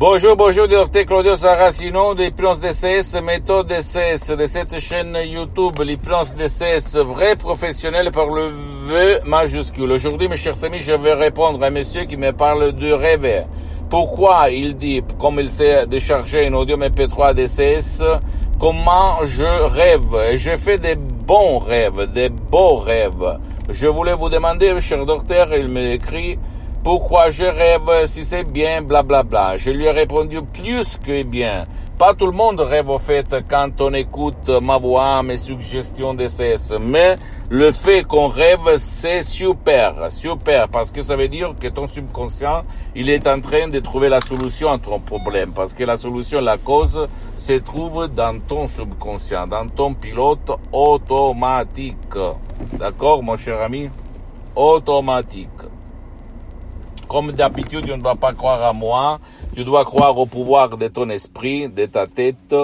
Bonjour, bonjour, docteur Claudio Saracino de l'hypnose DCS, méthode DCS de cette chaîne YouTube, l'hypnose DCS, vrai professionnel par le V majuscule. Aujourd'hui, mes chers amis, je vais répondre à un monsieur qui me parle de rêve. Pourquoi il dit, comme il s'est déchargé un audio MP3 DCS, comment je rêve? Je fais des bons rêves, des beaux rêves. Je voulais vous demander, cher docteur, il m'écrit, pourquoi je rêve si c'est bien, blablabla. Bla bla. Je lui ai répondu plus que bien. Pas tout le monde rêve au fait quand on écoute ma voix, mes suggestions de. Mais le fait qu'on rêve, c'est super, super, parce que ça veut dire que ton subconscient, il est en train de trouver la solution à ton problème, parce que la solution, la cause, se trouve dans ton subconscient, dans ton pilote automatique. D'accord, mon cher ami? Automatique. Comme d'habitude, tu ne dois pas croire à moi, tu dois croire au pouvoir de ton esprit, de ta tête,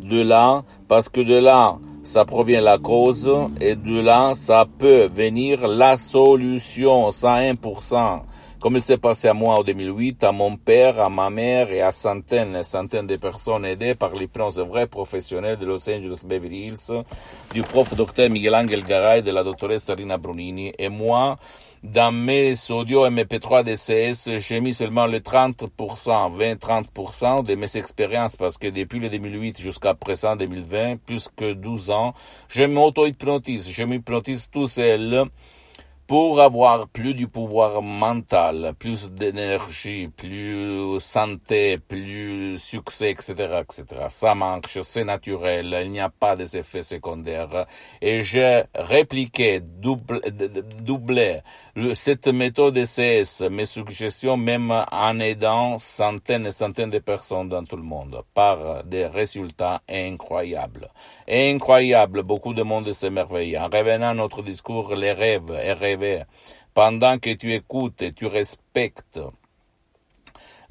de là, parce que de là, ça provient la cause, et de là, ça peut venir la solution, 101%. Comme il s'est passé à moi en 2008, à mon père, à ma mère et à centaines et centaines de personnes aidées par l'hypnose vrais professionnels de Los Angeles Beverly Hills, du prof docteur Miguel Angel Garay et de la doctoresse Sarina Brunini, et moi, dans mes audios MP3 DCS, j'ai mis seulement le 30%, 20-30% de mes expériences parce que depuis le 2008 jusqu'à présent 2020, plus que 12 ans, je m'auto-hypnotise, je m'hypnotise tout seul pour avoir plus du pouvoir mental, plus d'énergie, plus santé, plus succès, etc., etc. Ça marche, c'est naturel, il n'y a pas des effets secondaires. Et j'ai répliqué, doublé, doublé cette méthode CS, mes suggestions, même en aidant centaines et centaines de personnes dans tout le monde, par des résultats incroyables. Incroyables, beaucoup de monde s'émerveille. En revenant à notre discours, les rêves pendant que tu écoutes et tu respectes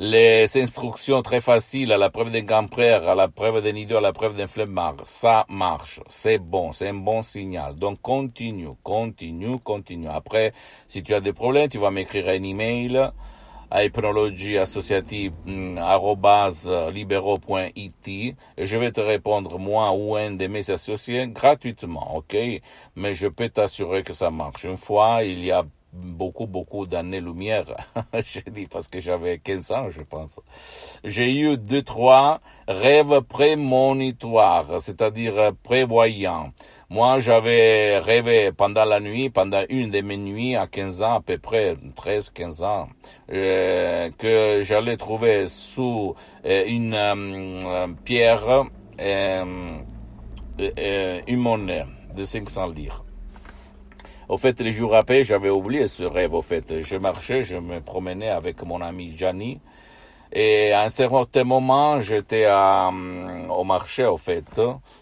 les instructions très faciles à la preuve d'un grand-père, à la preuve d'un idiot, à la preuve d'un flemmard, ça marche, c'est bon, c'est un bon signal. Donc continue, continue, continue. Après, si tu as des problèmes, tu vas m'écrire un email à hypnologieassociative.libero.it et je vais te répondre moi ou un de mes associés gratuitement, ok? Mais je peux t'assurer que ça marche. Une fois, il y a beaucoup, beaucoup d'années-lumière. je dis parce que j'avais 15 ans, je pense. J'ai eu deux, trois rêves prémonitoires, c'est-à-dire prévoyants. Moi, j'avais rêvé pendant la nuit, pendant une de mes nuits à 15 ans, à peu près 13, 15 ans, euh, que j'allais trouver sous euh, une euh, pierre une monnaie de 500 livres. Au fait, les jours après, j'avais oublié ce rêve. Au fait, je marchais, je me promenais avec mon ami Gianni. Et à un certain moment, j'étais au marché, au fait,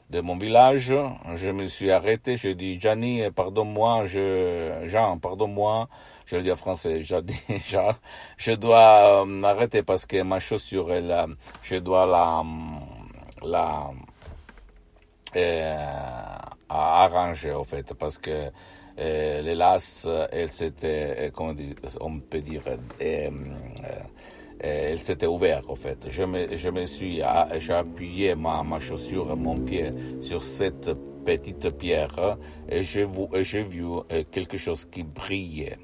de mon village. Je me suis arrêté. Je dis, Gianni, pardonne-moi, je, Jean, pardonne-moi. Je le dis en français. J'ai dit, Jean, je dois m'arrêter parce que ma chaussure, elle, je dois la, la, euh, arranger, au fait, parce que euh, l'hélas, elle s'était, comment peut dire, euh, elle s'était ouverte, en fait. Je me, je me suis, j'ai appuyé ma, ma chaussure, mon pied sur cette petite pierre et j'ai vu quelque chose qui brillait.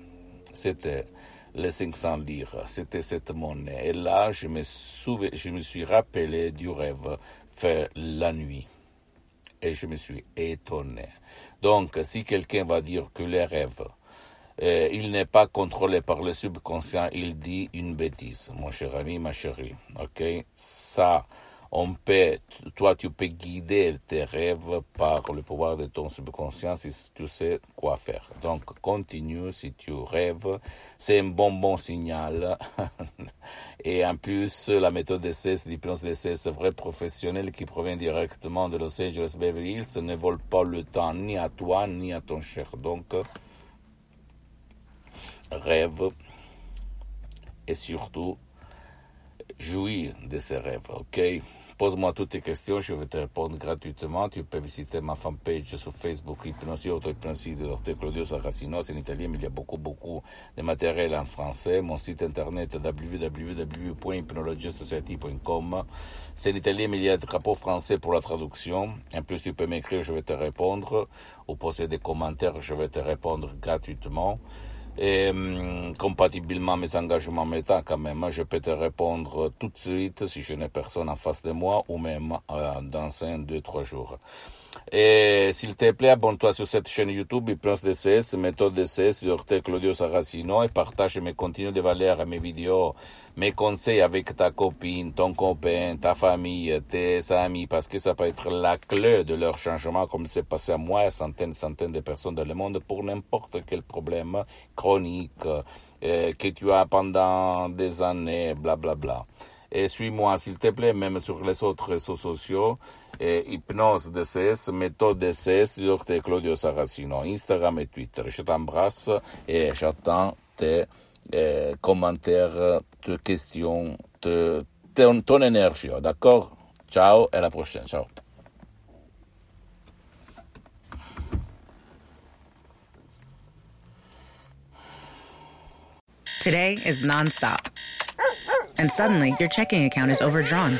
C'était les 500 livres, c'était cette monnaie. Et là, je me, je me suis rappelé du rêve fait la nuit. Et je me suis étonné. Donc, si quelqu'un va dire que les rêves, euh, il n'est pas contrôlé par le subconscient, il dit une bêtise, mon cher ami, ma chérie. Ok, ça, on peut, toi, tu peux guider tes rêves par le pouvoir de ton subconscient si tu sais quoi faire. Donc, continue si tu rêves. C'est un bon, bon signal. Et en plus, la méthode d'essai, c'est l'hypnose d'essai, c'est vrai professionnel qui provient directement de Los Angeles Beverly Hills, ne vole pas le temps ni à toi, ni à ton cher. Donc, rêve et surtout, jouir de ces rêves, ok? Pose-moi toutes tes questions, je vais te répondre gratuitement. Tu peux visiter ma fanpage sur Facebook, Hypnosie, Auto-Hypnosie de Dr. Claudio Saracino. C'est en italien, mais il y a beaucoup, beaucoup de matériel en français. Mon site internet www.hypnologiasociety.com. C'est en italien, mais il y a un drapeau français pour la traduction. En plus, tu peux m'écrire, je vais te répondre. Ou poser des commentaires, je vais te répondre gratuitement. Et hum, compatiblement à mes engagements méta quand même, je peux te répondre tout de suite si je n'ai personne en face de moi ou même euh, dans un, deux, trois jours. Et s'il te plaît, abonne-toi sur cette chaîne YouTube, Hypnose DCS, méthode DCS, Dr. Claudio Saracino, et partage mes contenus de valeur, mes vidéos, mes conseils avec ta copine, ton copain, ta famille, tes amis, parce que ça peut être la clé de leur changement, comme c'est passé à moi, centaines, centaines de personnes dans le monde, pour n'importe quel problème chronique euh, que tu as pendant des années, blablabla. Bla, bla. Et suis-moi, s'il te plaît, même sur les autres réseaux sociaux, Hypnose DCS, méthode DCS, Dr. Claudio Saracino, Instagram et Twitter. Je t'embrasse et j'attends tes eh, commentaires, tes questions, te, ton, ton énergie, d'accord Ciao et à la prochaine, ciao. Today is nonstop. And suddenly, your checking account is overdrawn.